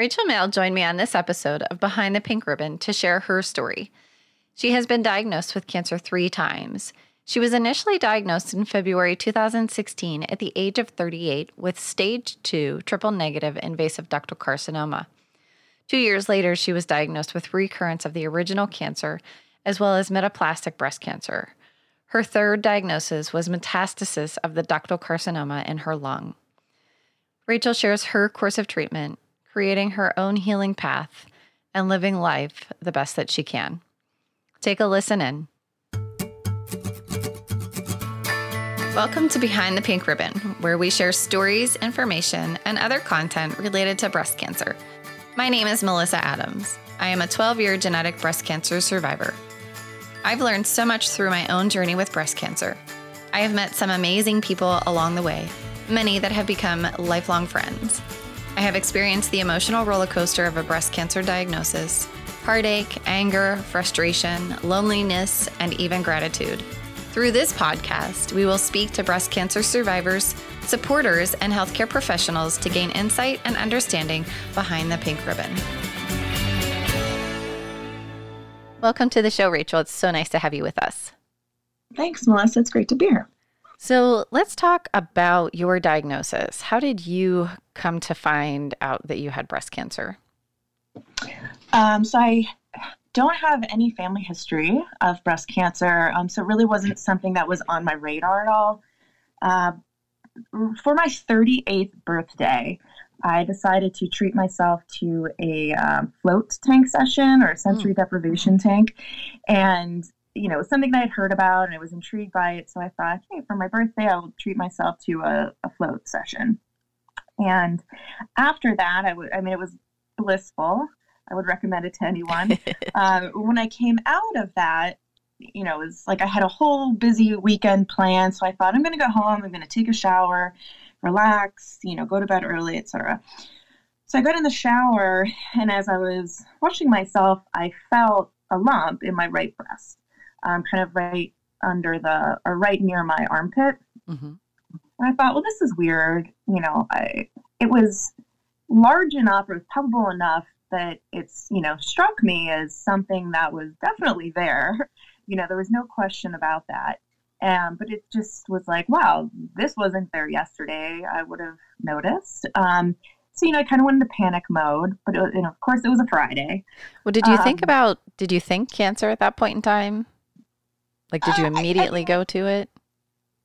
Rachel Mail joined me on this episode of Behind the Pink Ribbon to share her story. She has been diagnosed with cancer three times. She was initially diagnosed in February 2016 at the age of 38 with stage 2 triple negative invasive ductal carcinoma. Two years later, she was diagnosed with recurrence of the original cancer as well as metaplastic breast cancer. Her third diagnosis was metastasis of the ductal carcinoma in her lung. Rachel shares her course of treatment, creating her own healing path, and living life the best that she can. Take a listen in. Welcome to Behind the Pink Ribbon, where we share stories, information, and other content related to breast cancer. My name is Melissa Adams. I am a 12 year genetic breast cancer survivor. I've learned so much through my own journey with breast cancer. I have met some amazing people along the way, many that have become lifelong friends. I have experienced the emotional roller coaster of a breast cancer diagnosis heartache, anger, frustration, loneliness, and even gratitude. Through this podcast, we will speak to breast cancer survivors, supporters, and healthcare professionals to gain insight and understanding behind the pink ribbon. Welcome to the show, Rachel. It's so nice to have you with us. Thanks, Melissa. It's great to be here. So, let's talk about your diagnosis. How did you come to find out that you had breast cancer? Um, so, I don't have any family history of breast cancer, um, so it really wasn't something that was on my radar at all. Uh, for my 38th birthday, I decided to treat myself to a um, float tank session or a sensory mm. deprivation tank. And, you know, something that I'd heard about and I was intrigued by it. So I thought, hey, for my birthday, I'll treat myself to a, a float session. And after that, I would, I mean, it was blissful. I would recommend it to anyone. um, when I came out of that, you know, it was like I had a whole busy weekend planned. So I thought, I'm going to go home, I'm going to take a shower, relax, you know, go to bed early, etc. So I got in the shower, and as I was washing myself, I felt a lump in my right breast, um, kind of right under the, or right near my armpit. Mm-hmm. And I thought, well, this is weird. You know, I, it was large enough, it was palpable enough that it's, you know, struck me as something that was definitely there. You know, there was no question about that. Um, but it just was like, wow, this wasn't there yesterday. I would have noticed. Um, so, you know, I kind of went into panic mode, but it, you know, of course it was a Friday. Well, did you um, think about, did you think cancer at that point in time? Like, did you immediately uh, I, I, go to it?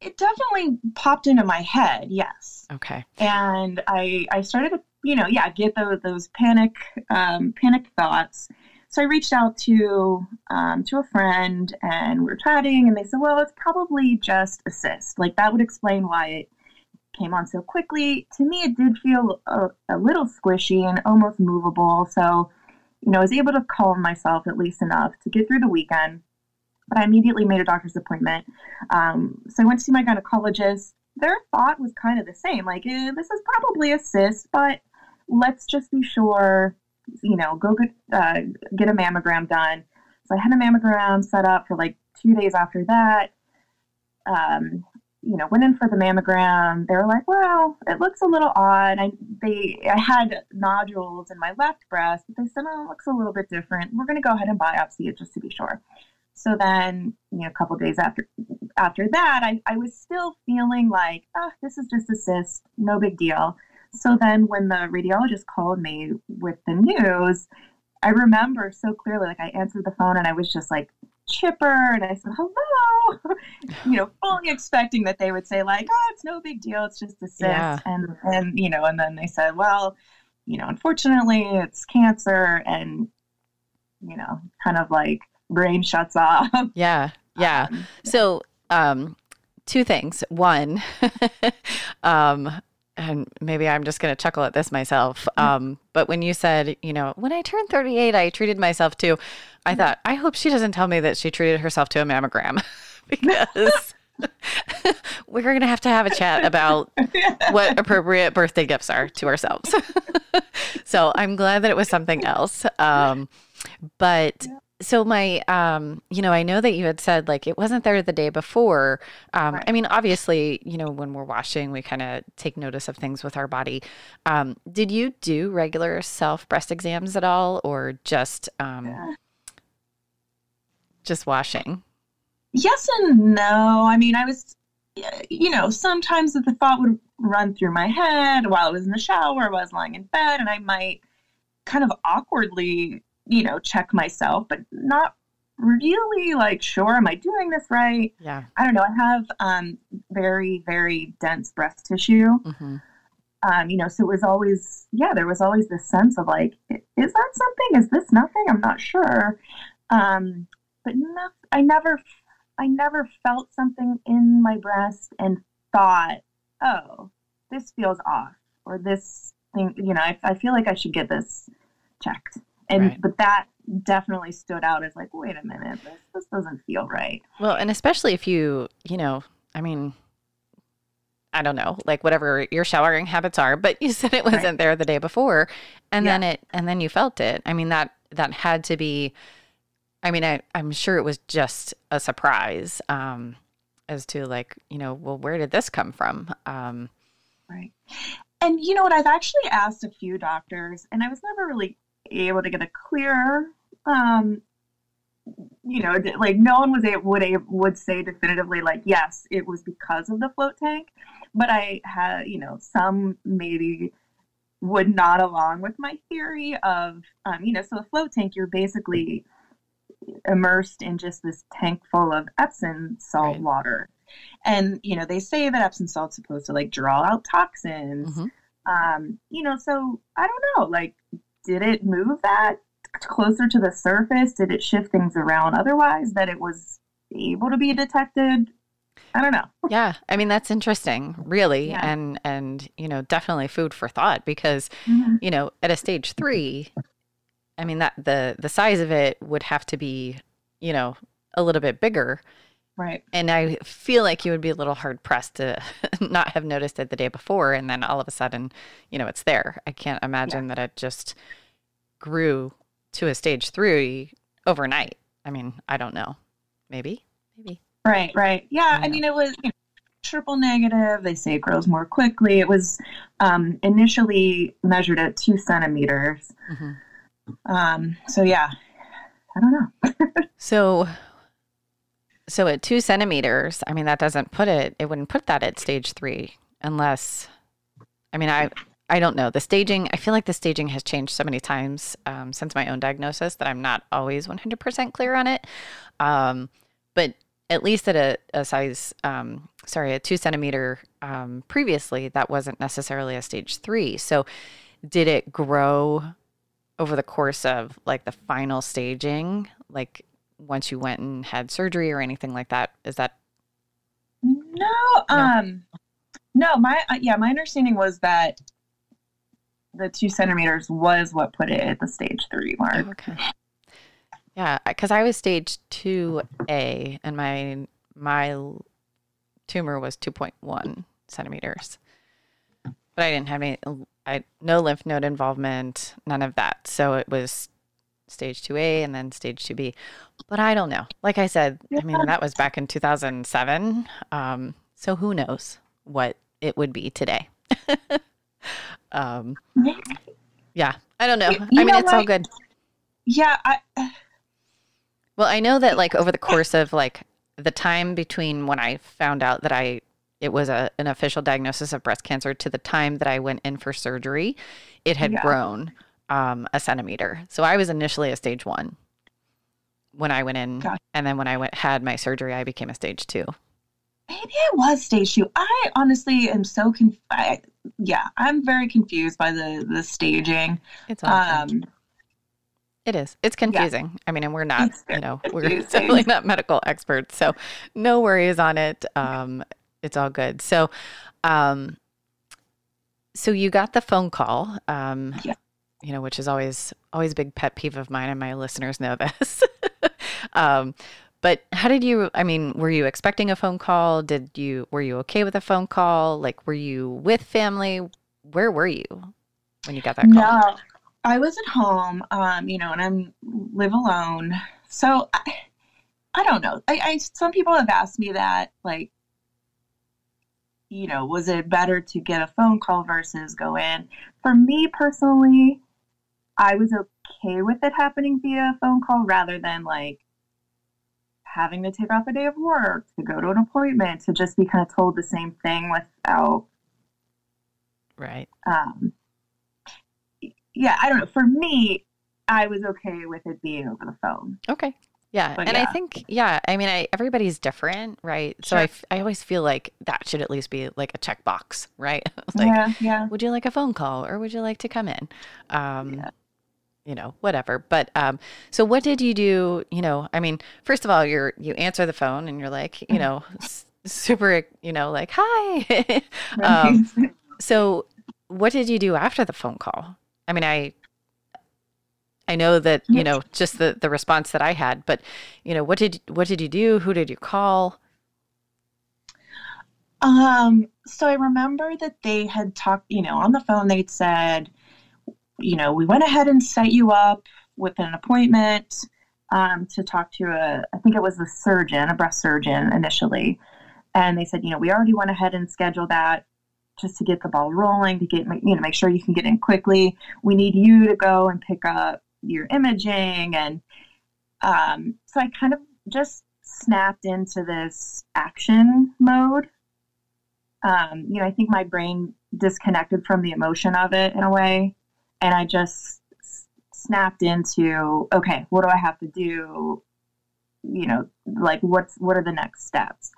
It definitely popped into my head. Yes. Okay. And I, I started to you know, yeah, get those those panic um, panic thoughts. So I reached out to um, to a friend and we were chatting, and they said, "Well, it's probably just a cyst. Like that would explain why it came on so quickly." To me, it did feel a, a little squishy and almost movable. So, you know, I was able to calm myself at least enough to get through the weekend. But I immediately made a doctor's appointment. Um, so I went to see my gynecologist. Their thought was kind of the same, like eh, this is probably a cyst, but let's just be sure, you know, go get, uh, get a mammogram done. So I had a mammogram set up for like two days after that. Um, you know, went in for the mammogram. They were like, "Well, it looks a little odd." I they I had nodules in my left breast, but they said, "Oh, it looks a little bit different. We're going to go ahead and biopsy it just to be sure." So then, you know, a couple days after after that, I, I was still feeling like, "Oh, this is just a cyst, no big deal." So then when the radiologist called me with the news, I remember so clearly, like I answered the phone and I was just like chipper and I said, hello, you know, fully expecting that they would say like, oh, it's no big deal. It's just a cyst. Yeah. And, and, you know, and then they said, well, you know, unfortunately it's cancer and, you know, kind of like brain shuts off. Yeah. Yeah. Um, so, um, two things. One, um, and maybe I'm just going to chuckle at this myself. Um, but when you said, you know, when I turned 38, I treated myself to, I mm-hmm. thought, I hope she doesn't tell me that she treated herself to a mammogram because we're going to have to have a chat about what appropriate birthday gifts are to ourselves. so I'm glad that it was something else. Um, but so my um you know i know that you had said like it wasn't there the day before um Right. i mean obviously you know when we're washing we kind of take notice of things with our body um did you do regular self breast exams at all or just um Yeah. just washing Yes and no. I mean, I was, you know, sometimes the thought would run through my head while I was in the shower, while I was lying in bed, and I might kind of awkwardly, you know, check myself, but not really like, sure, am I doing this right? yeah I don't know. I have um, very, very dense breast tissue. hmm Um, you know, so it was always, yeah, there was always this sense of like, is that something? Is this nothing? I'm not sure. Um, but no, I never, I never felt something in my breast and thought, oh, this feels off, or this thing, you know, I, I feel like I should get this checked. And Right. but that definitely stood out as like, wait a minute, this this doesn't feel right. well and especially if you you know i mean i don't know like whatever your showering habits are but you said it wasn't Right. there the day before and Yeah. then it and then you felt it i mean that that had to be i mean I, i'm sure it was just a surprise um as to like you know well where did this come from um Right. And you know what? I've actually asked a few doctors, and I was never really able to get a clear, um, you know, like no one was able, would would say definitively like yes, it was because of the float tank. But I had, you know, some maybe would nod along with my theory of, um, you know, so a float tank, you're basically immersed in just this tank full of Epsom salt Right. water. And, you know, they say that Epsom salt's supposed to like draw out toxins. Mhm. Um, you know, so I don't know, like, did it move that closer to the surface? Did it shift things around otherwise that it was able to be detected? I don't know. yeah i mean that's interesting really Yeah. and and you know definitely food for thought because Mhm. you know at a stage three i mean that the the size of it would have to be you know a little bit bigger Right. and i feel like you would be a little hard pressed to not have noticed it the day before and then all of a sudden you know it's there i can't imagine that it just grew to a stage three overnight i mean i don't know maybe maybe Right, right. Yeah, Yeah. I mean, it was you know, triple negative. They say it grows more quickly. It was um, initially measured at two centimeters. Mhm. Um, so, yeah, I don't know. So, so at two centimeters, I mean, that doesn't put it, it wouldn't put that at stage three unless, I mean, I, I don't know. The staging, I feel like the staging has changed so many times um, since my own diagnosis that I'm not always 100% clear on it. Um, but at least at a, a size, um, sorry, a two centimeter um, previously, that wasn't necessarily a stage three. So, did it grow over the course of like the final staging? Like, once you went and had surgery or anything like that? Is that No, um, no. My uh, yeah, my understanding was that the two centimeters was what put it at the stage three mark. okay? Yeah, because I was stage two A, and my my tumor was two point one centimeters, but I didn't have any. I no lymph node involvement, none of that. So it was stage two A and then stage two B. But I don't know. Like I said, I mean that was back in two thousand seven. Um, so who knows what it would be today? um, yeah, I don't know. You- I mean, know it's all good. Yeah, I Well, I know that like over the course of like the time between when I found out that I it was a an official diagnosis of breast cancer to the time that I went in for surgery, it had Yeah. grown um, a centimeter. So I was initially a stage one when I went in, Gotcha. and then when I went had my surgery, I became a stage two. maybe it was stage two. I honestly am so confused. Yeah, I'm very confused by the the staging. It's. Um, It is. It's confusing. I mean, and we're not, you know, we're definitely not medical experts. So no worries on it. Um, it's all good. So, um, so you got the phone call, um, Yeah. You know, which is always, always a big pet peeve of mine and my listeners know this. um, but how did you, I mean, were you expecting a phone call? Did you, were you okay with a phone call? Like, were you with family? Where were you when you got that call? No, I was at home, um, you know, and I'm live alone, So I, I don't know. I, I some people have asked me that, like, you know, was it better to get a phone call versus go in? For me personally, I was okay with it happening via phone call rather than like having to take off a day of work to go to an appointment to just be kind of told the same thing without right. um yeah i don't know. For me i was okay with it being over the phone. Okay. Yeah but and yeah. i think yeah i mean I, everybody's different right? So I, I always feel like that should at least be like a checkbox right? Like yeah, yeah. would you like a phone call or would you like to come in? Um yeah you know, whatever. But um, so what did you do? You know, I mean, first of all, you're you answer the phone and you're like, you know, super, you know, like hi. um, so what did you do after the phone call? I mean, I I know that you know just the the response that I had, but you know, what did what did you do? Who did you call? Um, so I remember that they had talked, you know, on the phone. They'd said you know, we went ahead and set you up with an appointment um, to talk to a, I think it was a surgeon, a breast surgeon initially. And they said, you know, we already went ahead and scheduled that just to get the ball rolling, to get, you know, make sure you can get in quickly. We need you to go and pick up your imaging. And um, so I kind of just snapped into this action mode. Um, you know, I think my brain disconnected from the emotion of it in a way and I just snapped into okay, what do I have to do? You know, like what's what are the next steps?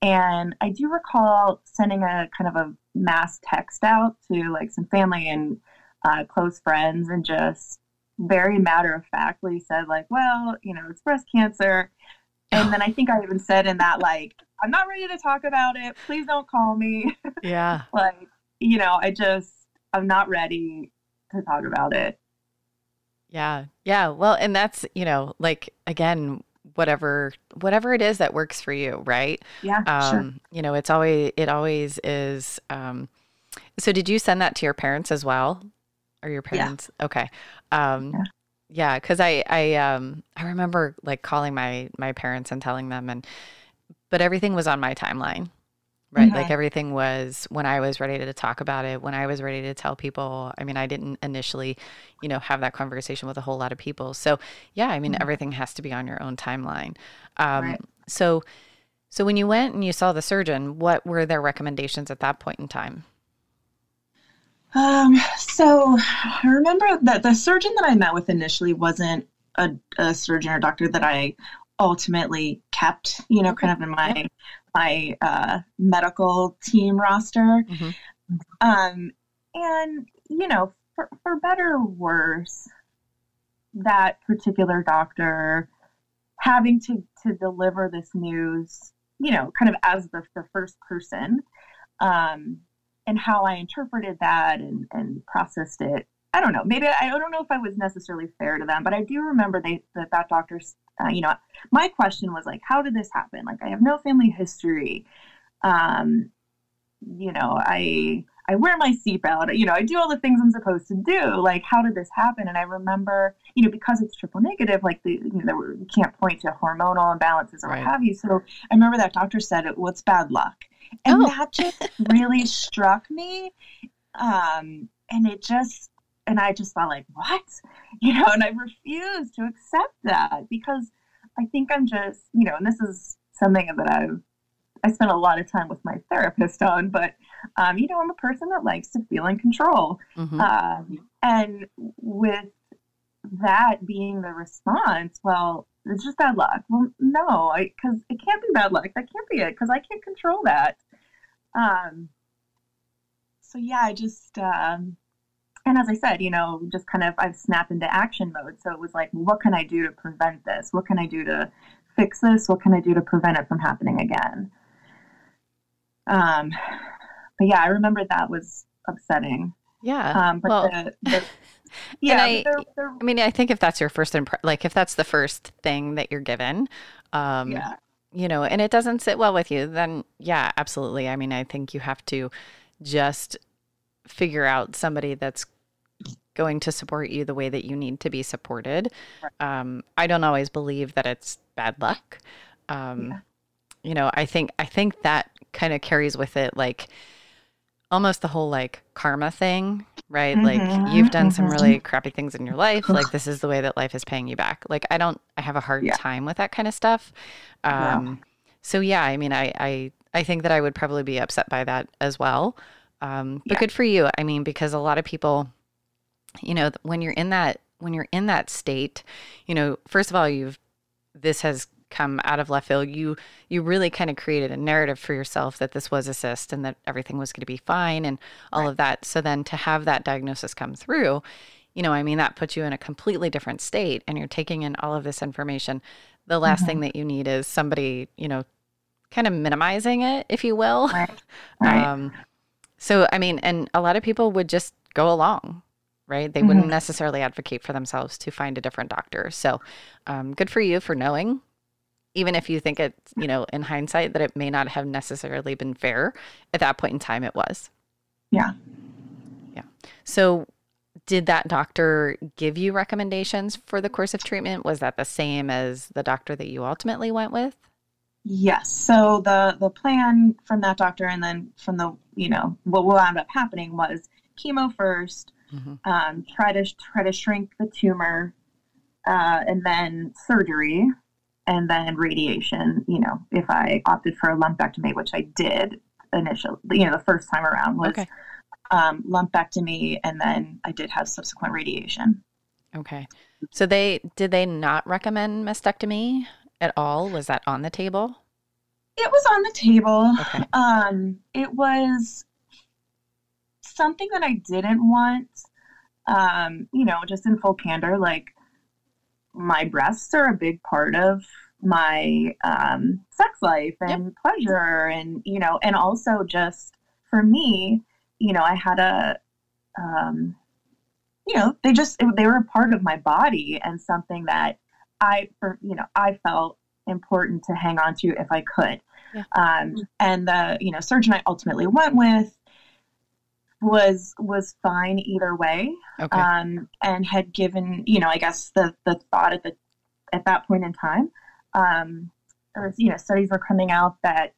And I do recall sending a kind of a mass text out to like some family and uh, close friends, and just very matter of factly said like, well, you know, it's breast cancer. And then I think I even said in that like, I'm not ready to talk about it. Please don't call me. Yeah. like, you know, I just I'm not ready to talk about it. Yeah. Yeah. Well, and that's, you know, like again, whatever whatever it is that works for you, right? Yeah. Um, sure. you know, it's always it always is um so did you send that to your parents as well? Or your parents? Yeah. Okay. Um yeah yeah because i i um i remember like calling my my parents and telling them and but everything was on my timeline right? Mm-hmm. Like everything was when I was ready to talk about it, when I was ready to tell people. I mean, I didn't initially, you know, have that conversation with a whole lot of people. So, yeah, I mean, mm-hmm. everything has to be on your own timeline. Um, right. So, so when you went and you saw the surgeon, what were their recommendations at that point in time? Um, so I remember that the surgeon that I met with initially wasn't a, a surgeon or doctor that I ultimately kept, you know, kind of in my my uh, medical team roster. Mm-hmm. Um, and, you know, for, for better or worse, that particular doctor having to, to deliver this news, you know, kind of as the, the first person, um, and how I interpreted that and, and processed it. I don't know. Maybe I don't know if I was necessarily fair to them, but I do remember they that that doctor uh, you know, my question was like, how did this happen? Like, I have no family history. Um, you know, I I wear my seatbelt. You know, I do all the things I'm supposed to do. Like, how did this happen? And I remember, you know, because it's triple negative, like the you know, you can't point to hormonal imbalances or right. what have you. So I remember that doctor said, "Well, it's bad luck," and oh. that just really struck me. Um, and it just and I just felt like, what? You know, and I refused to accept that because I think I'm just, you know, and this is something that I've, I spent a lot of time with my therapist on, but, um, you know, I'm a person that likes to feel in control. Mm-hmm. Um, and with that being the response, well, it's just bad luck. Well, no, because it can't be bad luck. That can't be it because I can't control that. Um, so yeah, I just, um, and as I said, you know, just kind of I've snapped into action mode. So it was like, what can I do to prevent this? What can I do to fix this? What can I do to prevent it from happening again? Um, but yeah, I remember that was upsetting. Yeah. Um, but well, the, the, yeah, I, they're, they're, I mean, I think if that's your first impression, like if that's the first thing that you're given, um, yeah. you know, and it doesn't sit well with you, then yeah, absolutely. I mean, I think you have to just figure out somebody that's going to support you the way that you need to be supported. Right. Um, I don't always believe that it's bad luck. Um, yeah. You know, I think I think that kind of carries with it like almost the whole like karma thing, right? Mm-hmm, like you've done mm-hmm. some really crappy things in your life. Like this is the way that life is paying you back. Like I don't, I have a hard yeah. time with that kind of stuff. Um. So yeah, I mean, I, I, I think that I would probably be upset by that as well. Um, but yeah. good for you. I mean, because a lot of people, you know, when you're in that, when you're in that state, you know, first of all, you've, this has come out of left field. You you really kind of created a narrative for yourself that this was a cyst and that everything was going to be fine and all right. of that. So then to have that diagnosis come through, you know, I mean that puts you in a completely different state and you're taking in all of this information. The last mm-hmm. thing that you need is somebody, you know, kind of minimizing it, if you will. Right. right. Um, so I mean, and a lot of people would just go along right? They mm-hmm. wouldn't necessarily advocate for themselves to find a different doctor. So, um, good for you for knowing even if you think it's, you know, in hindsight that it may not have necessarily been fair, at that point in time it was. Yeah. Yeah. So did that doctor give you recommendations for the course of treatment? Was that the same as the doctor that you ultimately went with? Yes. So the the plan from that doctor and then from the you know what wound up happening was chemo 1st mm-hmm. um, try to try to shrink the tumor, uh, and then surgery and then radiation. You know, if I opted for a lumpectomy, which I did initially, you know, the first time around was okay. um, lumpectomy, and then I did have subsequent radiation. Okay. So they did they not recommend mastectomy at all? Was that on the table? It was on the table. Okay. Um, it was something that I didn't want. Um, you know, just in full candor, like my breasts are a big part of my um, sex life and yep. pleasure and you know and also just for me you know i had a um, you know they just they were a part of my body and something that i for you know i felt important to hang on to if i could yeah. um, and the you know surgeon i ultimately went with was was fine either way okay. um, and had given you know i guess the the thought at the at that point in time um, or you know studies were coming out that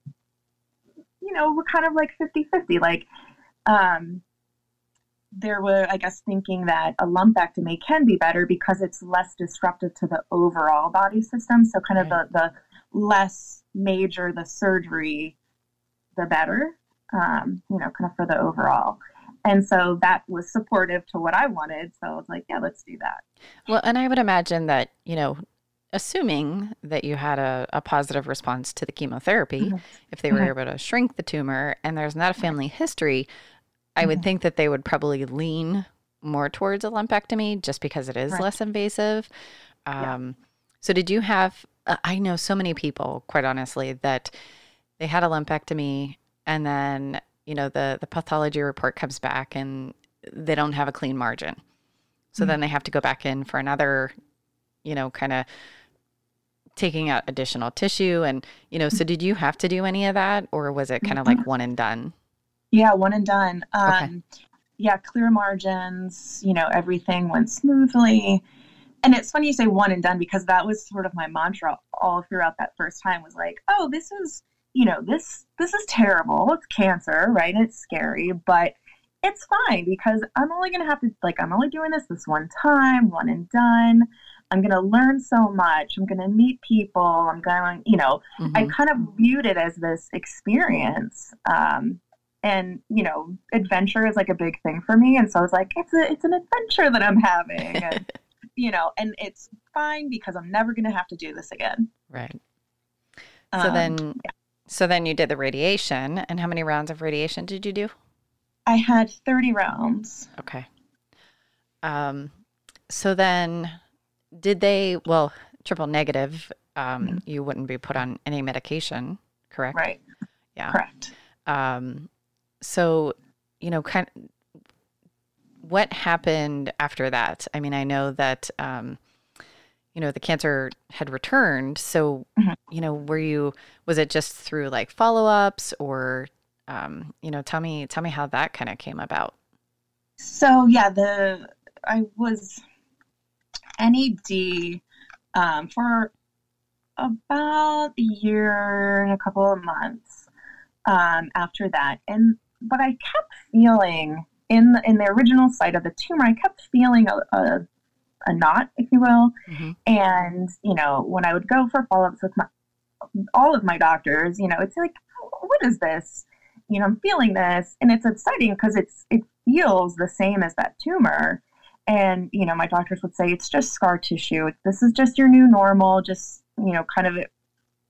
you know were kind of like 50 50 like um, there were i guess thinking that a lumpectomy can be better because it's less disruptive to the overall body system so kind of the, the less major the surgery the better um, you know kind of for the overall and so that was supportive to what I wanted. So I was like, yeah, let's do that. Well, and I would imagine that, you know, assuming that you had a, a positive response to the chemotherapy, mm-hmm. if they were mm-hmm. able to shrink the tumor and there's not a family history, I mm-hmm. would think that they would probably lean more towards a lumpectomy just because it is right. less invasive. Um, yeah. So, did you have? Uh, I know so many people, quite honestly, that they had a lumpectomy and then you know the the pathology report comes back and they don't have a clean margin so mm-hmm. then they have to go back in for another you know kind of taking out additional tissue and you know so did you have to do any of that or was it kind of like one and done yeah one and done um, okay. yeah clear margins you know everything went smoothly and it's funny you say one and done because that was sort of my mantra all throughout that first time was like oh this is you know, this this is terrible. It's cancer, right? It's scary, but it's fine because I'm only going to have to like I'm only doing this this one time, one and done. I'm going to learn so much. I'm going to meet people. I'm going, you know, mm-hmm. I kind of viewed it as this experience. Um, and you know, adventure is like a big thing for me, and so I was like, it's a it's an adventure that I'm having, and you know, and it's fine because I'm never going to have to do this again. Right. So um, then, yeah. So then you did the radiation. And how many rounds of radiation did you do? I had 30 rounds. Okay. Um, so then did they, well, triple negative, um, mm-hmm. you wouldn't be put on any medication, correct? Right. Yeah. Correct. Um, so, you know, kind of, what happened after that? I mean, I know that, um, you know the cancer had returned so mm-hmm. you know were you was it just through like follow-ups or um, you know tell me tell me how that kind of came about so yeah the I was NED um, for about a year and a couple of months um, after that, and but I kept feeling in the, in the original site of the tumor, I kept feeling a, a, a knot, if you will, mm-hmm. and you know when I would go for follow ups with my all of my doctors, you know, it's like, what is this? You know, I'm feeling this, and it's exciting because it's it feels the same as that tumor. And you know, my doctors would say it's just scar tissue. This is just your new normal. Just you know, kind of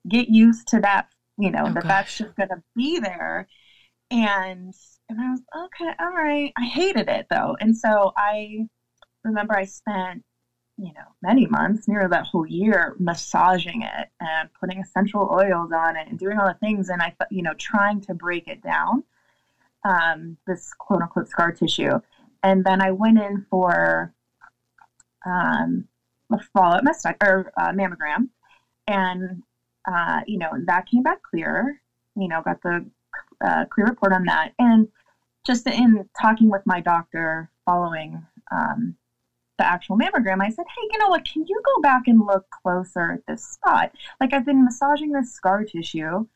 get used to that. You know, oh, that gosh. that's just going to be there. And and I was okay, all right. I hated it though, and so I remember I spent you know, many months, near that whole year, massaging it and putting essential oils on it and doing all the things. And I, you know, trying to break it down, um, this quote unquote scar tissue. And then I went in for um, a follow up or uh, mammogram, and uh, you know that came back clear. You know, got the uh, clear report on that, and just in talking with my doctor following um, the actual mammogram, I said, hey, you know what? Can you go back and look closer at this spot? Like, I've been massaging this scar tissue.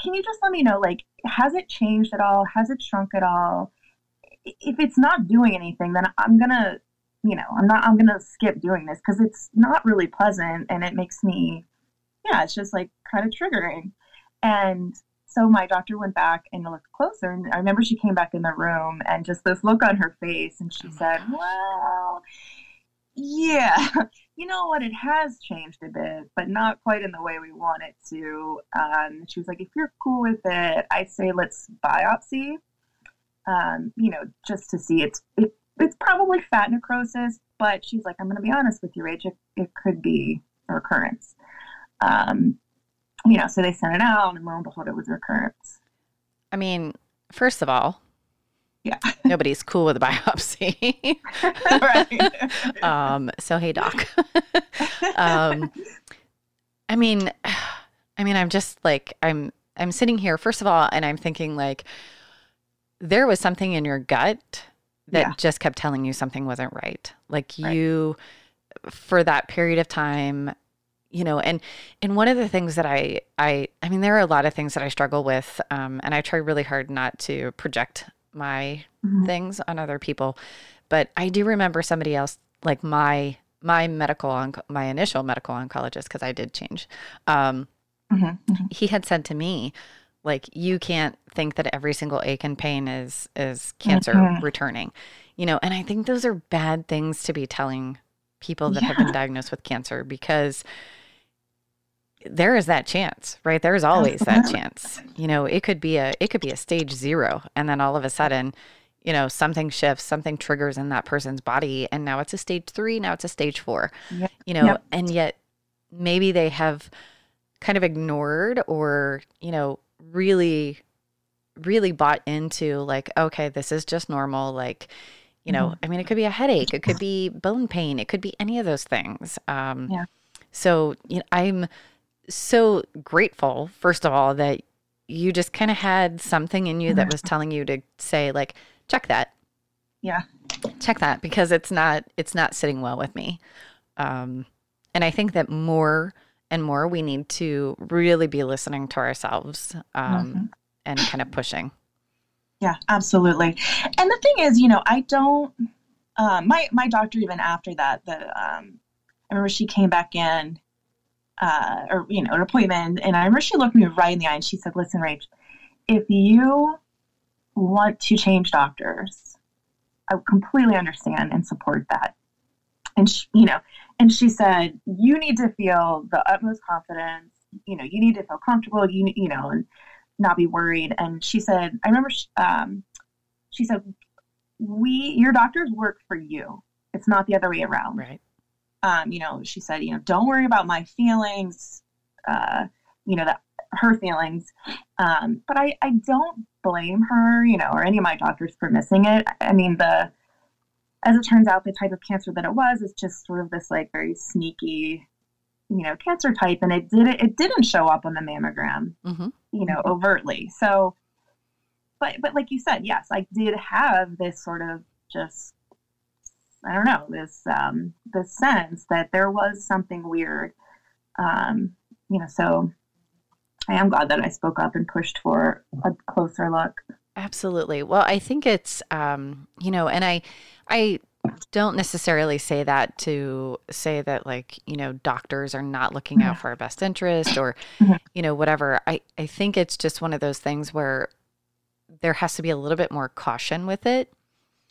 Can you just let me know, like, has it changed at all? Has it shrunk at all? If it's not doing anything, then I'm going to, you know, I'm not, I'm going to skip doing this because it's not really pleasant and it makes me, yeah, it's just like kind of triggering. And so my doctor went back and looked closer and i remember she came back in the room and just this look on her face and she oh said gosh. well yeah you know what? It has changed a bit but not quite in the way we want it to. Um, she was like if you're cool with it i say let's biopsy um, you know just to see. It's it, it's probably fat necrosis but she's like i'm going to be honest with you rach it, it could be a recurrence. Um, you know, so they sent it out, and lo and behold, it was recurrence. I mean, first of all, yeah, nobody's cool with a biopsy, right? um, so hey, doc. um, I mean, I mean, I'm just like I'm. I'm sitting here, first of all, and I'm thinking like there was something in your gut that yeah. just kept telling you something wasn't right. Like right. you, for that period of time, you know and and one of the things that i i i mean there are a lot of things that i struggle with um, and i try really hard not to project my mm-hmm. things on other people but i do remember somebody else like my my medical onc- my initial medical oncologist because i did change um, mm-hmm. Mm-hmm. he had said to me like you can't think that every single ache and pain is is cancer mm-hmm. returning you know and i think those are bad things to be telling people that yeah. have been diagnosed with cancer because there is that chance, right? There's always that chance. You know, it could be a it could be a stage 0 and then all of a sudden, you know, something shifts, something triggers in that person's body and now it's a stage 3, now it's a stage 4. Yep. You know, yep. and yet maybe they have kind of ignored or, you know, really really bought into like okay, this is just normal like you know, mm-hmm. I mean it could be a headache, it could be bone pain, it could be any of those things. Um yeah. So, you know, I'm so grateful, first of all, that you just kind of had something in you that was telling you to say, like, check that. Yeah. Check that because it's not it's not sitting well with me. Um, and I think that more and more we need to really be listening to ourselves um, mm-hmm. and kind of pushing. Yeah, absolutely. And the thing is, you know, I don't. Uh, my my doctor even after that, the um, I remember she came back in uh, or you know an appointment. And i remember she looked me right in the eye and she said listen rach if you want to change doctors i completely understand and support that. And she, you know and she said you need to feel the utmost confidence. You know you need to feel comfortable. You you know and not be worried. And she said i remember she, um, she said we your doctors work for you. It's not the other way around. Right um, you know, she said, you know, don't worry about my feelings, uh, you know, that her feelings. Um, but I, I don't blame her, you know, or any of my doctors for missing it. I mean, the, as it turns out, the type of cancer that it was is just sort of this like very sneaky, you know, cancer type, and it did it didn't show up on the mammogram, mm-hmm. you know, overtly. So, but but like you said, yes, I did have this sort of just I don't know this um, this sense that there was something weird. Um, you know, so I am glad that I spoke up and pushed for a closer look. Absolutely. Well, I think it's um, you know, and I I don't necessarily say that to say that like you know doctors are not looking out for our best interest or Mhm. you know whatever i i think it's just one of those things where there has to be a little bit more caution with it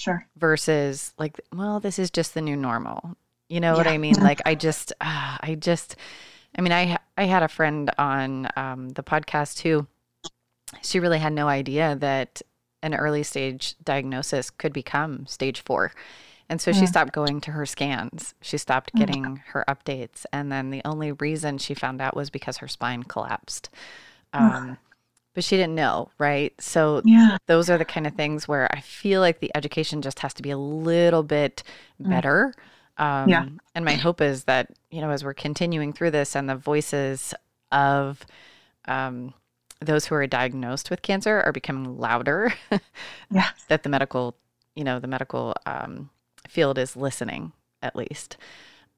Sure. versus like well this is just the new normal you know what i mean like i just uh, i just i mean i i had a friend on um, the podcast who she really had no idea that an early stage diagnosis could become stage four and so she Mm. stopped going to her scans she stopped Mm. getting her updates and then the only reason she found out was because her spine collapsed Ugh. um, but she didn't know right so Yeah. those are the kind of things where I feel like the education just has to be a little bit Mm. better. Um, Yeah. And my hope is that, you know, as we're continuing through this and the voices of um, those who are diagnosed with cancer are becoming louder, Yeah. that the medical, you know, the medical um, field is listening at least.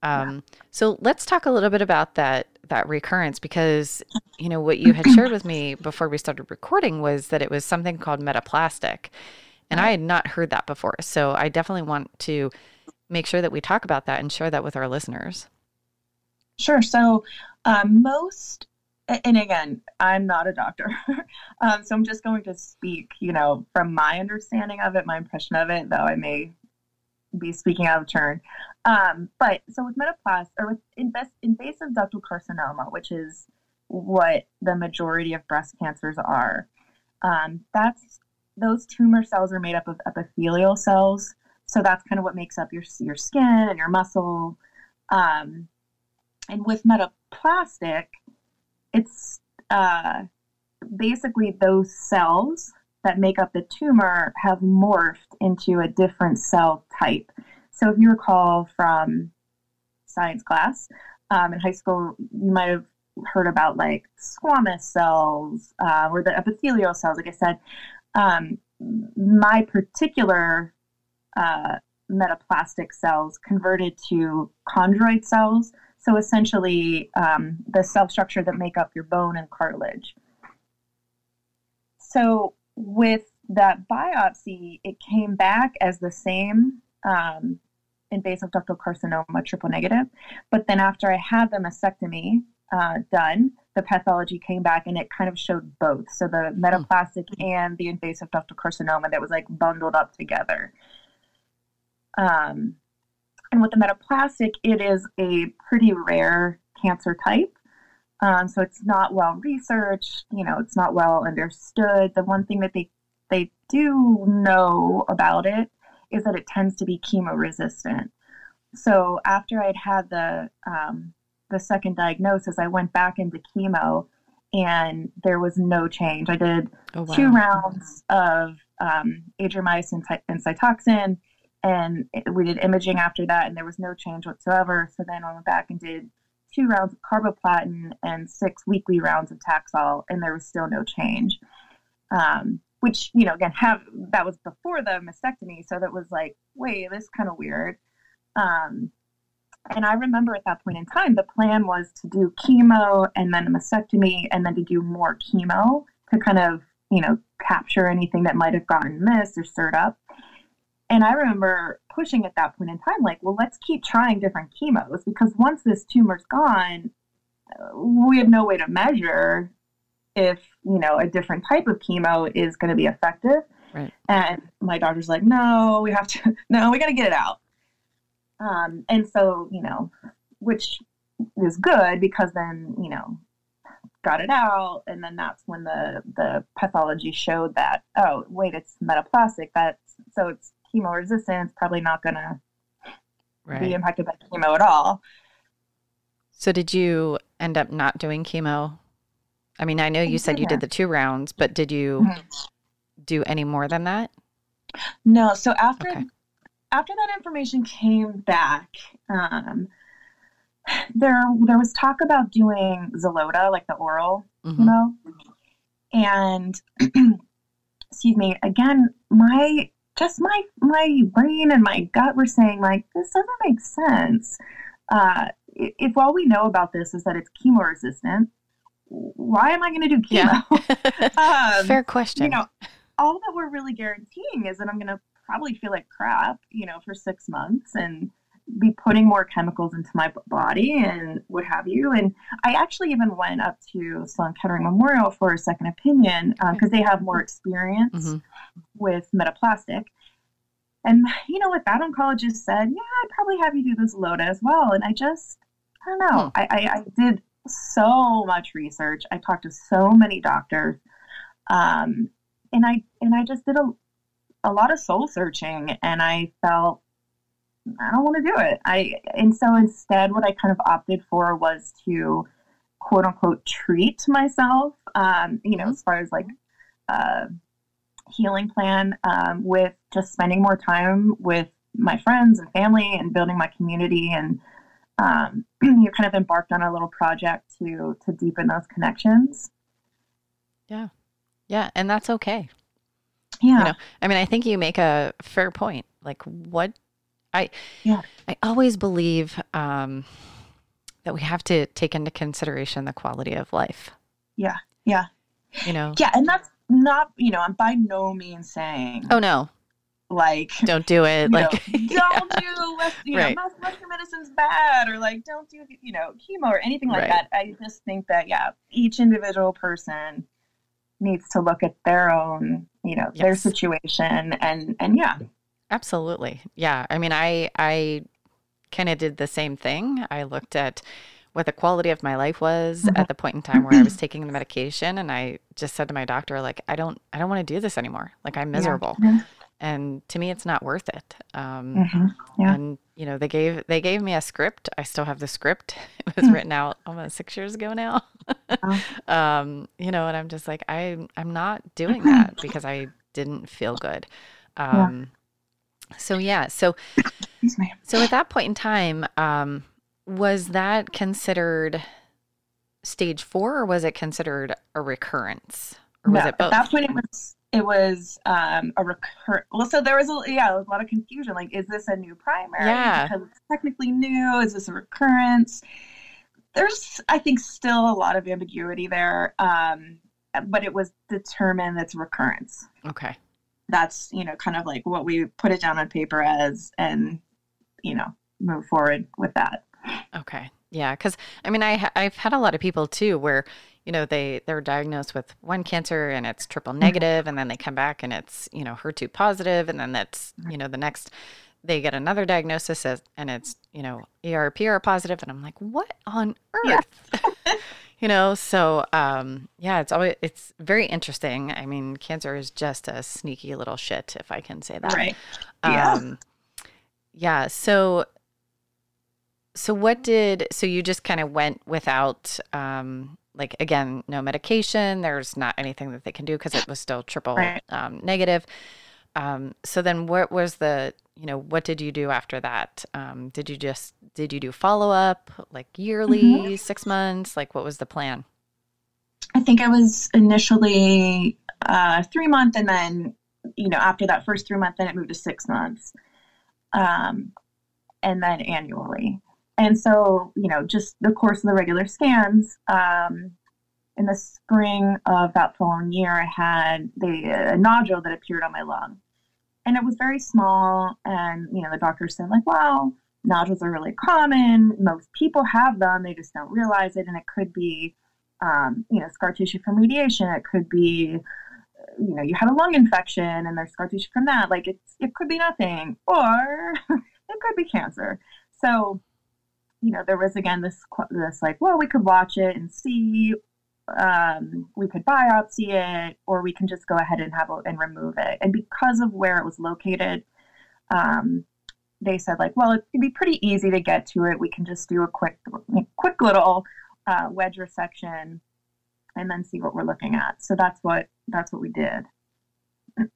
Um, So let's talk a little bit about that that recurrence because you know what you had shared with me before we started recording was that it was something called metaplastic, and I had not heard that before. So I definitely want to make sure that we talk about that and share that with our listeners. Sure. So, um, most, and again, I'm not a doctor, um, so I'm just going to speak, you know, from my understanding of it, my impression of it, though I may be speaking out of turn. Um, but so with metaplastic or with invas- invasive ductal carcinoma, which is what the majority of breast cancers are, um, that's those tumor cells are made up of epithelial cells. So that's kind of what makes up your your skin and your muscle. Um, and with metaplastic, it's uh, basically those cells that make up the tumor have morphed into a different cell type. So if you recall from science class um, in high school, you might have heard about like squamous cells uh, or the epithelial cells. Like I said, um, my particular uh, metaplastic cells converted to chondroid cells. So essentially, um, the cell structure that make up your bone and cartilage. So with that biopsy, it came back as the same um, invasive ductal carcinoma, triple negative. But then after I had the mastectomy uh, done, the pathology came back and it kind of showed both. So the metaplastic and the invasive ductal carcinoma that was like bundled up together. Um, and with the metaplastic, it is a pretty rare cancer type. Um, so it's not well researched, you know, it's not well understood. The one thing that they they do know about it is that it tends to be chemo resistant. So after I'd had the um, the second diagnosis, I went back into chemo, and there was no change. I did two rounds of um, adriamycin and, and Cytoxan, and we did imaging after that, and there was no change whatsoever. So then I went back and did two rounds of carboplatin and six weekly rounds of Taxol, and there was still no change. Um, which you know, again, have that was before the mastectomy, so that was like, wait, this is kind of weird. Um, and I remember at that point in time, the plan was to do chemo and then a mastectomy, and then to do more chemo to kind of you know capture anything that might have gotten missed or stirred up. And I remember pushing at that point in time, like, well, let's keep trying different chemos because once this tumor's gone, we have no way to measure if, you know, a different type of chemo is going to be effective. Right. And my doctor's like, no, we have to, no, we got to get it out. Um, and so, you know, which is good because then, you know, got it out and then that's when the the pathology showed that oh wait it's metaplastic that's so it's chemo resistant it's probably not going to be impacted by chemo at all So did you end up not doing chemo? I mean, I know you said you did the two rounds, but did you Mhm. do any more than that? no so after Okay. after that information came back um there there was talk about doing Xeloda like the oral Mhm. know. and excuse me again my just my my brain and my gut were saying like this doesn't make sense. Uh, if all we know about this is that it's chemo resistant, why am I going to do chemo? Yeah. um, Fair question. You know, all that we're really guaranteeing is that I'm going to probably feel like crap, you know, for six months and be putting more chemicals into my body and what have you. And I actually even went up to Sloan Kettering Memorial for a second opinion because um, they have more experience mm-hmm. with metaplastic. And you know what that oncologist said? Yeah, I'd probably have you do Xeloda as well. And I just, I don't know. Hmm. I, I, I, did so much research. I talked to so many doctors, um, and I and I just did a a lot of soul searching, and I felt I don't want to do it. I and so instead, what I kind of opted for was to quote unquote treat myself. Um, you know, as far as like uh, healing plan um, with just spending more time with my friends and family and building my community and um, you kind of embarked on a little project to to deepen those connections. Yeah, yeah, and that's okay. Yeah, you know, I mean, I think you make a fair point. Like, what I yeah, I always believe um, that we have to take into consideration the quality of life. Yeah, yeah, you know, yeah, and that's not you know I'm by no means saying oh no like don't do it like know, don't do West, you right. know Western medicine's bad or like don't do you know chemo or anything like right. that. I just think that yeah, each individual person needs to look at their own you know yes. their situation and and yeah absolutely yeah i mean i i kind of did the same thing i looked at what the quality of my life was mm-hmm. at the point in time where I was taking the medication and I just said to my doctor like I don't I don't want to do this anymore like I'm miserable yeah. And to me it's not worth it um, mm-hmm. yeah. and you know they gave they gave me a script I still have the script it was mm-hmm. written out almost 6 years ago now um, you know and I'm just like I I'm not doing that because I didn't feel good um, yeah. so yeah so so at that point in time um, was that considered stage four or was it considered a recurrence? Or was no, it both? At that point, it was it was um, a recur. Well, so there was a yeah, there was a lot of confusion. Like, is this a new primary? Yeah, because it's technically new. Is this a recurrence? There's, I think, still a lot of ambiguity there. Um, but it was determined it's recurrence. Okay. That's you know kind of like what we put it down on paper as, and you know move forward with that. Okay. Yeah, because I mean, I I've had a lot of people too where you know they they're diagnosed with one cancer and it's triple mm-hmm. negative, and then they come back and it's you know HER2 positive, and then that's you know the next they get another diagnosis as, and it's you know ER PR positive, and I'm like, what on earth? Yeah. you know, so um, yeah, it's always it's very interesting. I mean, cancer is just a sneaky little shit, if I can say that. Right. Yeah. Um, yeah. So so what did so you just kind of went without um like again no medication there's not anything that they can do because it was still triple right. um, negative. Um, so then what was the you know what did you do after that? Um, did you just did you do follow-up like yearly mm-hmm. six months? Like what was the plan? I think i was initially uh, three month and then you know after that first three month then it moved to six months um, and then annually and so, you know, just the course of the regular scans, um, in the spring of that following year, I had the a nodule that appeared on my lung, and it was very small. And you know, the doctor said like, "Well, nodules are really common. Most people have them. They just don't realize it. And it could be, um, you know, scar tissue from radiation. It could be, you know, you had a lung infection and there's scar tissue from that. Like it's it could be nothing, or it could be cancer. So you know, there was again this this like, well, we could watch it and see, um, we could biopsy it, or we can just go ahead and have it and remove it. And because of where it was located, um, they said like, well, it'd be pretty easy to get to it. We can just do a quick, quick little uh, wedge resection, and then see what we're looking at. So that's what that's what we did.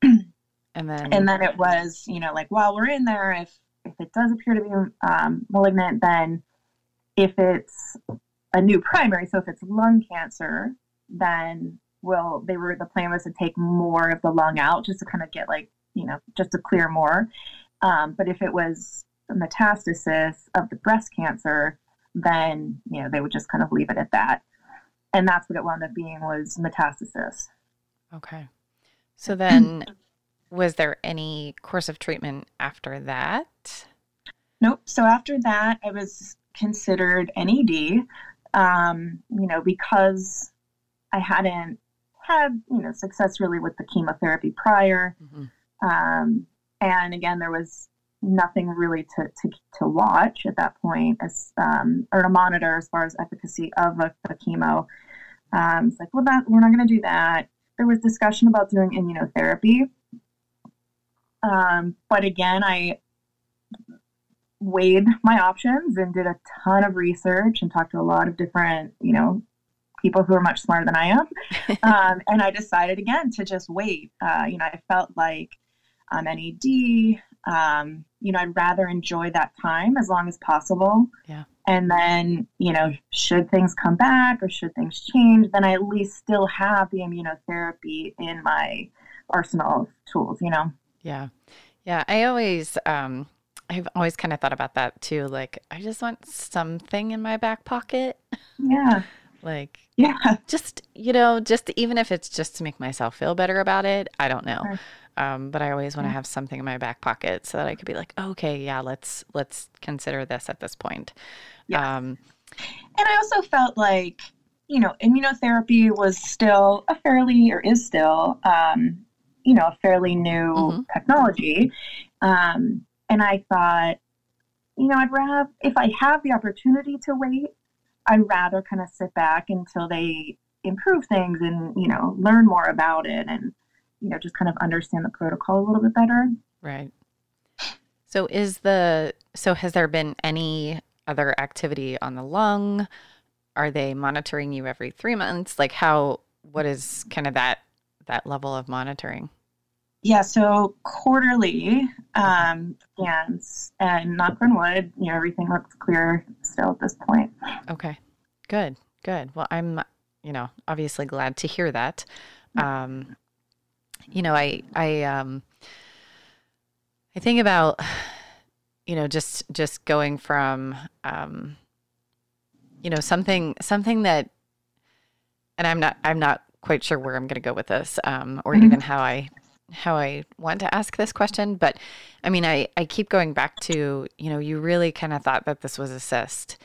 and then and then it was, you know, like while we're in there, if if it does appear to be um, malignant, then if it's a new primary, so if it's lung cancer, then will they were the plan was to take more of the lung out just to kind of get like you know, just to clear more. Um, but if it was a metastasis of the breast cancer, then, you know, they would just kind of leave it at that. And that's what it wound up being was metastasis. Okay. So then was there any course of treatment after that? Nope. So after that, I was considered NED, um, you know, because I hadn't had, you know, success really with the chemotherapy prior. Mm-hmm. Um, and again, there was nothing really to, to, to watch at that point as, um, or to monitor as far as efficacy of a, a chemo. Um, it's like, well, that we're not going to do that. There was discussion about doing immunotherapy. Um, but again, I weighed my options and did a ton of research and talked to a lot of different, you know, people who are much smarter than I am. um, and I decided again to just wait. Uh, you know, I felt like um, NED, um, you know, I'd rather enjoy that time as long as possible. Yeah. And then, you know, should things come back or should things change, then I at least still have the immunotherapy in my arsenal of tools, you know? Yeah. Yeah. I always, um, I've always kind of thought about that too. Like, I just want something in my back pocket. Yeah. like, yeah. Just, you know, just even if it's just to make myself feel better about it, I don't know. Sure. Um, but I always want to have something in my back pocket so that I could be like, okay, yeah, let's let's consider this at this point. Yeah. Um, and I also felt like, you know, immunotherapy was still a fairly or is still, um, you know, a fairly new mm-hmm. technology. Um, and I thought, you know, I'd rather, if I have the opportunity to wait, I'd rather kind of sit back until they improve things and, you know, learn more about it and, you know, just kind of understand the protocol a little bit better. Right. So is the, so has there been any other activity on the lung? Are they monitoring you every three months? Like how, what is kind of that, that level of monitoring? Yeah, so quarterly um, scans, and knock on wood, you know, everything looks clear still at this point. Okay, good, good. Well, I'm, you know, obviously glad to hear that. Um, you know, I, I, um, I think about, you know, just just going from, um, you know, something something that, and I'm not I'm not quite sure where I'm going to go with this, um, or mm-hmm. even how I how I want to ask this question, but I mean, I, I keep going back to, you know, you really kind of thought that this was a cyst.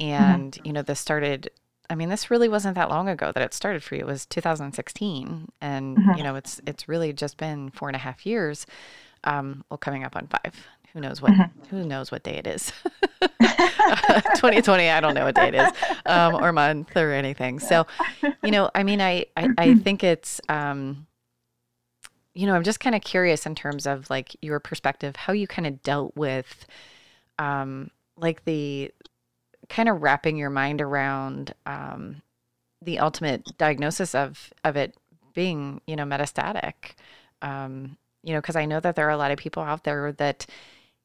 Mm-hmm. And, mm-hmm. you know, this started, I mean, this really wasn't that long ago that it started for you. It was 2016. And, mm-hmm. you know, it's, it's really just been four and a half years. Um, well, coming up on five. Who knows what, mm-hmm. who knows what day it is? 2020, I don't know what day it is, um, or month or anything. So, you know, I mean, I, I, I think it's, um, you know, I'm just kind of curious in terms of like your perspective, how you kind of dealt with, um, like the kind of wrapping your mind around, um, the ultimate diagnosis of of it being, you know, metastatic. Um, you know, because I know that there are a lot of people out there that,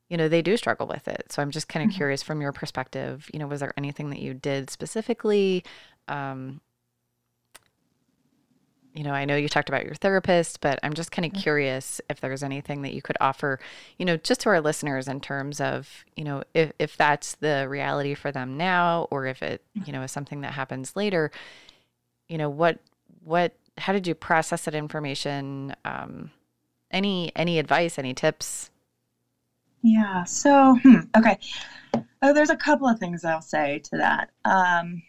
you know, they do struggle with it. So I'm just kind of mm-hmm. curious from your perspective, you know, was there anything that you did specifically? Um, you know, I know you talked about your therapist, but I'm just kind of mm-hmm. curious if there's anything that you could offer, you know, just to our listeners in terms of, you know, if, if that's the reality for them now or if it, you know, is something that happens later, you know, what, what, how did you process that information? Um, any, any advice, any tips? Yeah. So, hmm, okay. Oh, there's a couple of things I'll say to that. Um,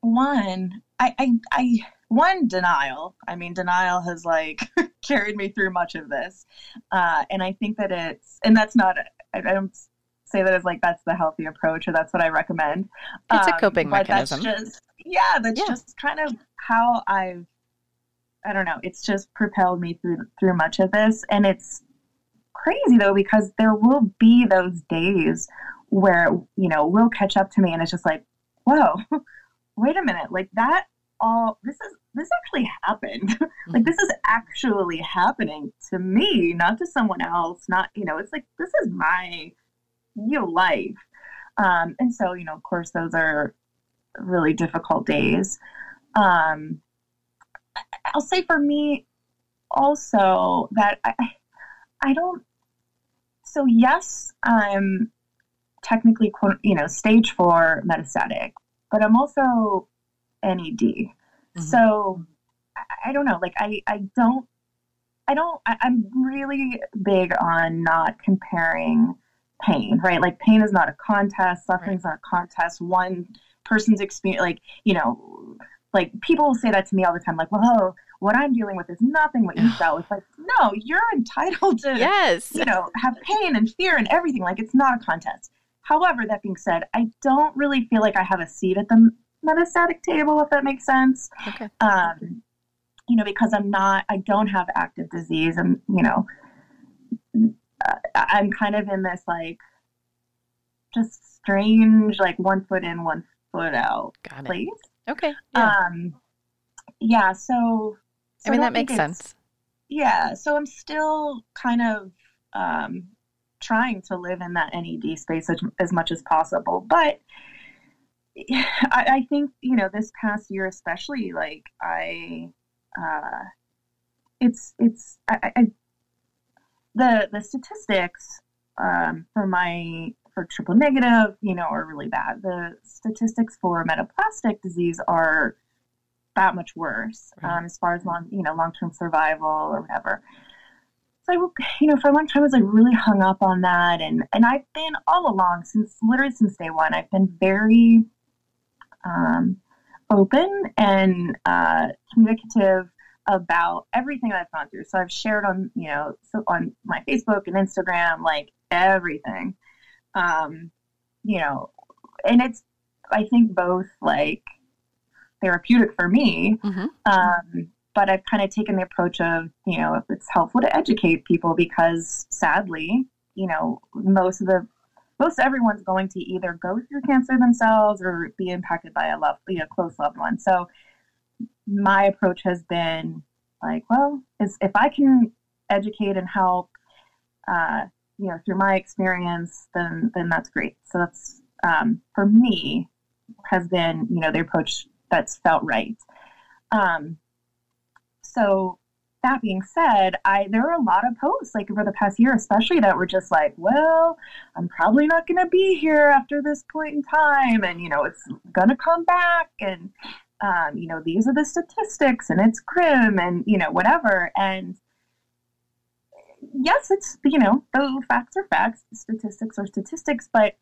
one, I, I, I, one denial. I mean denial has like carried me through much of this. Uh, and i think that it's and that's not I, I don't say that as like that's the healthy approach or that's what i recommend. It's um, a coping mechanism that's just yeah that's yeah. just kind of how i've i don't know it's just propelled me through through much of this. And it's crazy though because there will be those days where you know will catch up to me and it's just like whoa wait a minute. Like that all this is this actually happened. Like this is actually happening to me not to someone else not you know it's like this is my real life. Um and so you know of course those are really difficult days. Um i'll say for me also that i I don't. So yes, I'm technically, you know, stage four metastatic, but I'm also NED. Mm-hmm. So I, I don't know. Like I, I don't, I don't. I, I'm really big on not comparing pain, right? Like pain is not a contest, suffering's right. not a contest. One person's experience, like you know, like people say that to me all the time, like, "Well, what I'm dealing with is nothing what you felt." It's like, no, you're entitled to, yes, you know, have pain and fear and everything. Like it's not a contest. However, that being said, I don't really feel like I have a seat at the metastatic table, if that makes sense. Okay. Um, you know, because I'm not, I don't have active disease, and you know, I'm kind of in this like just strange, like one foot in, one foot out Got place. Okay. Yeah. Um, yeah. So, so I mean, that makes sense. Yeah. So I'm still kind of um, trying to live in that NED space as, as much as possible, but. I, I think you know this past year especially like I uh, it's it's I, I, the the statistics um, for my for triple negative, you know, are really bad. The statistics for metaplastic disease are that much worse um, as far as long, you know, long term survival or whatever. So I, you know, for a long time I was like really hung up on that, and and I've been all along since literally since day one. I've been very um, open and uh, communicative about everything I've gone through. So I've shared on, you know, so on my Facebook and Instagram, like everything. Um, you know, and it's I think both like therapeutic for me. Mm-hmm. Um, but I've kind of taken the approach of, you know, if it's helpful to educate people because sadly, you know, most of the most everyone's going to either go through cancer themselves or be impacted by a love, you know, close loved one. So my approach has been like, well, is if I can educate and help, uh, you know, through my experience, then then that's great. So that's um, for me has been, you know, the approach that's felt right. Um, so that being said, I there were a lot of posts like over the past year, especially that were just like, well, I'm probably not going to be here after this point in time, and you know, it's going to come back, and um, you know, these are the statistics and it's grim and, you know, whatever. And yes, it's, you know, the facts are facts, statistics are statistics. But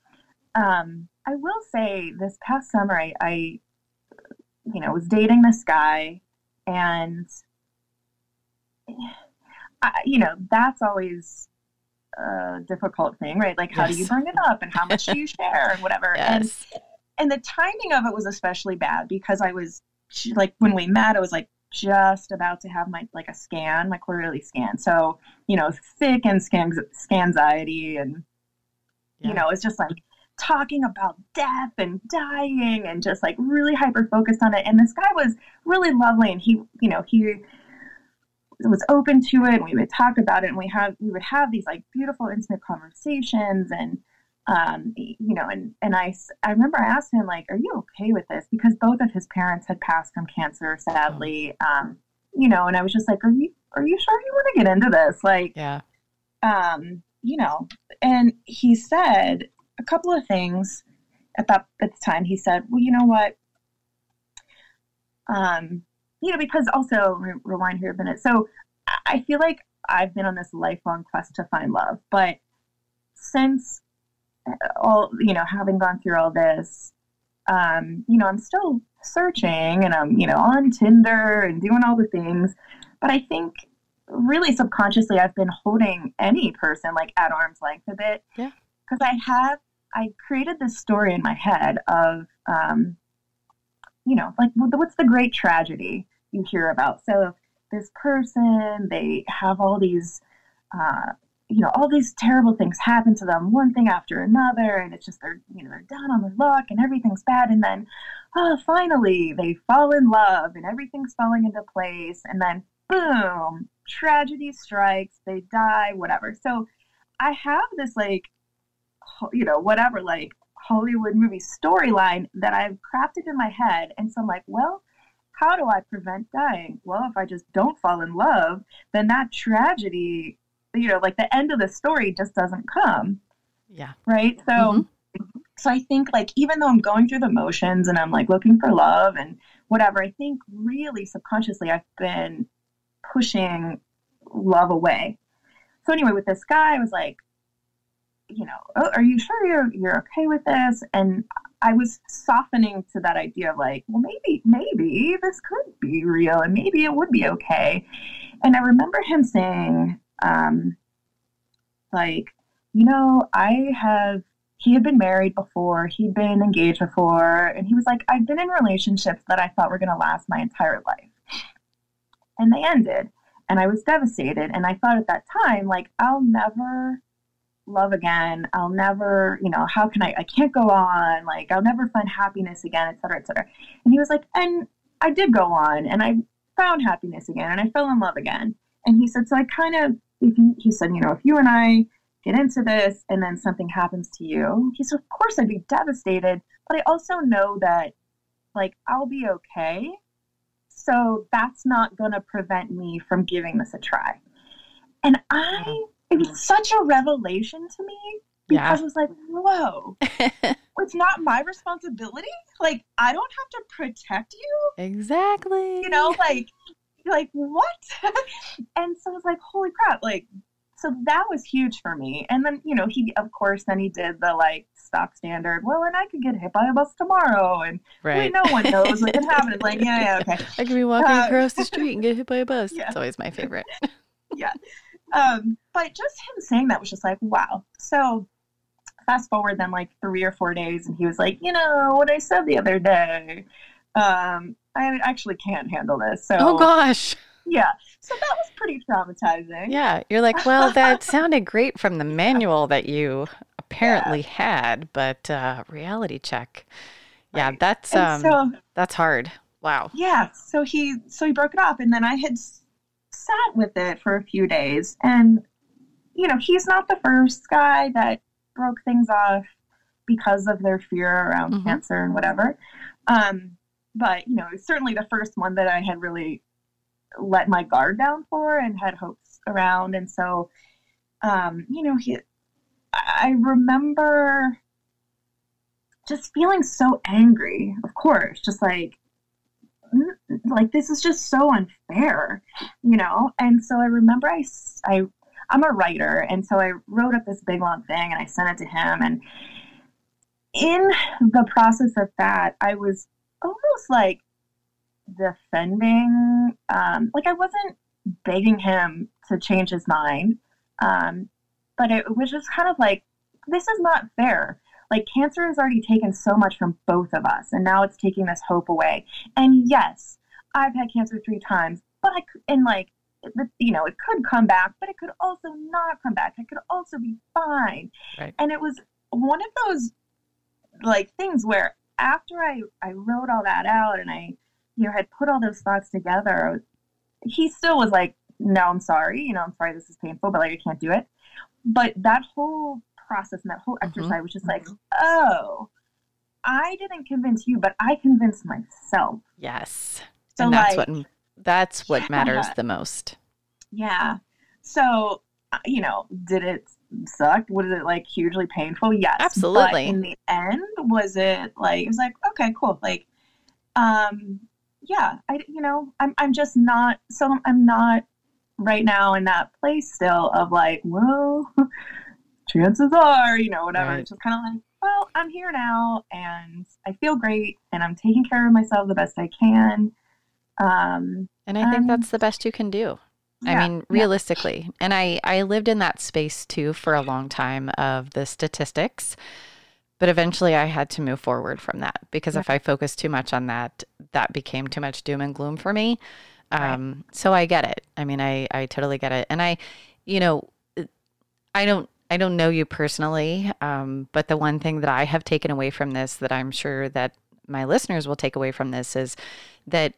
um, I will say this past summer, I, I, you know, was dating this guy and, I, you know, that's always a difficult thing, right? Like, how yes. do you bring it up and how much do you share and whatever. Yes. And, and the timing of it was especially bad because I was like when we met, I was like just about to have my like a scan, my quarterly scan. So you know, thick and scan anxiety, and yeah. you know, it's just like talking about death and dying, and just like really hyper focused on it. And this guy was really lovely, and he, you know, he was open to it and we would talk about it and we have we would have these like beautiful intimate conversations and um, you know, and, and I, I remember I asked him, like, are you okay with this? Because both of his parents had passed from cancer, sadly. Um, you know, and I was just like, are you, are you sure you want to get into this? Like, yeah. Um, you know, and he said a couple of things at that, at the time. He said, well, you know what? Um, you know, because also re- rewind here a minute. So I feel like I've been on this lifelong quest to find love, but since all you know having gone through all this um, you know i'm still searching and i'm you know on tinder and doing all the things but i think really subconsciously i've been holding any person like at arm's length a bit yeah because i have i created this story in my head of um, you know like what's the great tragedy you hear about so this person they have all these uh, you know, all these terrible things happen to them, one thing after another, and it's just they're, you know, they're down on their luck and everything's bad. And then, oh, finally they fall in love and everything's falling into place. And then, boom, tragedy strikes, they die, whatever. So I have this, like, you know, whatever, like Hollywood movie storyline that I've crafted in my head. And so I'm like, well, how do I prevent dying? Well, if I just don't fall in love, then that tragedy you know, like the end of the story just doesn't come. Yeah. Right. So, mm-hmm. so I think like even though I'm going through the motions and I'm like looking for love and whatever, I think really subconsciously I've been pushing love away. So anyway, with this guy, I was like, you know, oh, are you sure you're you're okay with this? And I was softening to that idea of like, well, maybe maybe this could be real, and maybe it would be okay. And I remember him saying, um, like, you know, I have. He had been married before. He'd been engaged before, and he was like, I've been in relationships that I thought were going to last my entire life, and they ended. And I was devastated. And I thought at that time, like, I'll never love again. I'll never, you know, how can I, I can't go on. Like, I'll never find happiness again, et cetera, et cetera. And he was like, and I did go on and I found happiness again and I fell in love again. And he said, so I kind of, if you, he said, you know, if you and I get into this and then something happens to you, he said, of course I'd be devastated, but I also know that like I'll be okay. So that's not going to prevent me from giving this a try. And I it was such a revelation to me because yeah. I was like, whoa, it's not my responsibility. Like, I don't have to protect you. Exactly. You know, like, like what? and so I was like, holy crap. Like, so that was huge for me. And then, you know, he, of course, then he did the like stock standard. Well, and I could get hit by a bus tomorrow, and right. no one knows what can happen. It's like, yeah, yeah, okay. I could be walking uh, across the street and get hit by a bus. Yeah. It's always my favorite. yeah. Um, but just him saying that was just like, wow. So fast forward then like three or four days, and he was like, you know, what I said the other day, um, I actually can't handle this. So, oh gosh. Yeah. So that was pretty traumatizing. Yeah. You're like, well, that sounded great from the manual that you apparently yeah. had, but uh, reality check. Yeah, right. that's um so, that's hard. Wow. Yeah. So he so he broke it off and then I had sat with it for a few days. And, you know, he's not the first guy that broke things off because of their fear around mm-hmm. cancer and whatever. Um, but, you know, certainly the first one that I had really let my guard down for and had hopes around. And so, um, you know, he, I remember just feeling so angry, of course, just like, like this is just so unfair, you know? And so I remember I, I, I'm a writer. And so I wrote up this big long thing and I sent it to him. And in the process of that, I was almost like defending, um, like I wasn't begging him to change his mind. Um, but it was just kind of like, this is not fair like cancer has already taken so much from both of us and now it's taking this hope away. And yes i've had cancer three times but i could and like you know it could come back but it could also not come back. I could also be fine. Right. and it was one of those like things where after i i wrote all that out and i you know had put all those thoughts together he still was like no i'm sorry. You know i'm sorry this is painful but like i can't do it. But that whole process and that whole mm-hmm. exercise mm-hmm. was just like, oh, I didn't convince you, but I convinced myself. Yes. So and that's like, what that's what yeah. matters the most. Yeah. So, uh, you know, did it suck? Was it like hugely painful? Yes. Absolutely. But in the end, was it like it was like, okay, cool. Like um yeah, I you know, I'm I'm just not so I'm not right now in that place still of like, well, chances are, you know, whatever. Right. It's just kind of like, well, I'm here now and I feel great and I'm taking care of myself the best I can. Um, and I think that's the best you can do. Yeah, I mean, realistically. Yeah. And I, I lived in that space too for a long time of the statistics. But eventually I had to move forward from that because yeah. if I focused too much on that, that became too much doom and gloom for me. Um, right. So I get it. I mean, I, I totally get it. And I, you know, I don't I don't know you personally, um, but the one thing that I have taken away from this that I'm sure that my listeners will take away from this is that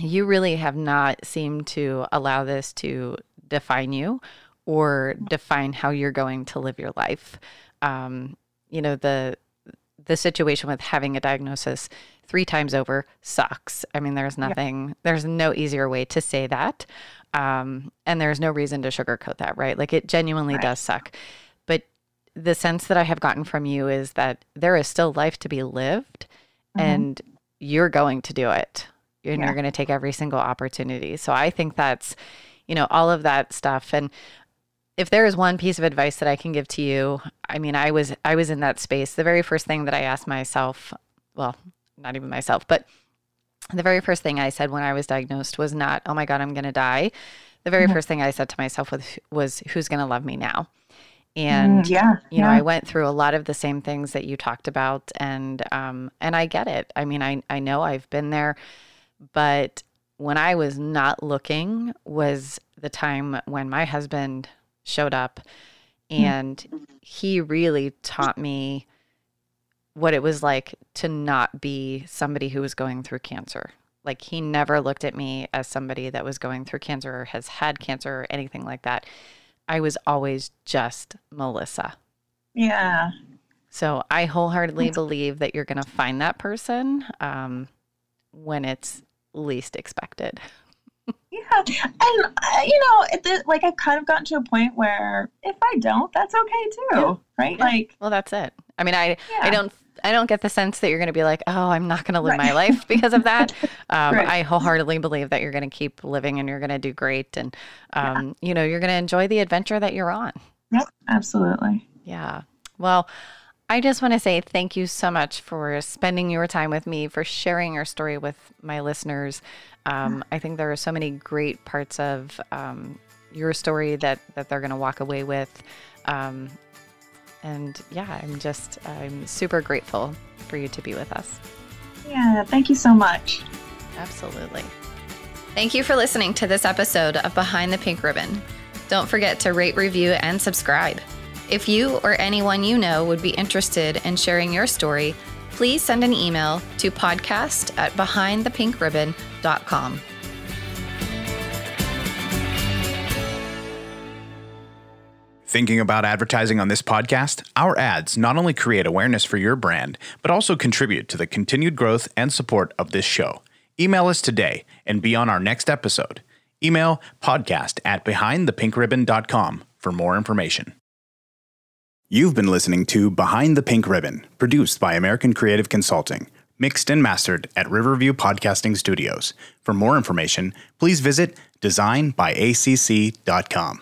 you really have not seemed to allow this to define you or define how you're going to live your life. Um, you know, the the situation with having a diagnosis three times over sucks. I mean, there's nothing, yeah. there's no easier way to say that. Um, and there's no reason to sugarcoat that, right? Like it genuinely right. does suck. But the sense that I have gotten from you is that there is still life to be lived mm-hmm. and you're going to do it. And yeah. you're going to take every single opportunity. So I think that's, you know, all of that stuff. And if there is one piece of advice that I can give to you, I mean, I was I was in that space. The very first thing that I asked myself, well, not even myself, but the very first thing I said when I was diagnosed was not, "Oh my god, I'm going to die." The very mm-hmm. first thing I said to myself was, was "Who's going to love me now?" And mm, yeah, you know, I went through a lot of the same things that you talked about, and um, and I get it. I mean, I I know I've been there, but when I was not looking was the time when my husband showed up mm-hmm. and mm-hmm. he really taught me what it was like to not be somebody who was going through cancer. Like he never looked at me as somebody that was going through cancer or has had cancer or anything like that. I was always just Melissa. Yeah. So I wholeheartedly believe that you're going to find that person um, when it's least expected. Yeah, and uh, you know, it, like I've kind of gotten to a point where if I don't, that's okay too, yeah. right? Yeah. Like, well, that's it. I mean, I yeah. I don't I don't get the sense that you're going to be like, oh, I'm not going to live right. my life because of that. Um, right. I wholeheartedly believe that you're going to keep living and you're going to do great, and um, you know, you're going to enjoy the adventure that you're on. Yep, absolutely. Yeah. Well. I just want to say thank you so much for spending your time with me, for sharing your story with my listeners. Um, I think there are so many great parts of um, your story that that they're going to walk away with. Um, and yeah, I'm just I'm super grateful for you to be with us. Yeah, thank you so much. Absolutely. Thank you for listening to this episode of Behind the Pink Ribbon. Don't forget to rate, review, and subscribe. If you or anyone you know would be interested in sharing your story, please send an email to podcast at behindthepink.ribbon.com. Thinking about advertising on this podcast? Our ads not only create awareness for your brand, but also contribute to the continued growth and support of this show. Email us today and be on our next episode. Email podcast at behindthepink.ribbon.com for more information. You've been listening to Behind the Pink Ribbon, produced by American Creative Consulting, mixed and mastered at Riverview Podcasting Studios. For more information, please visit designbyacc.com.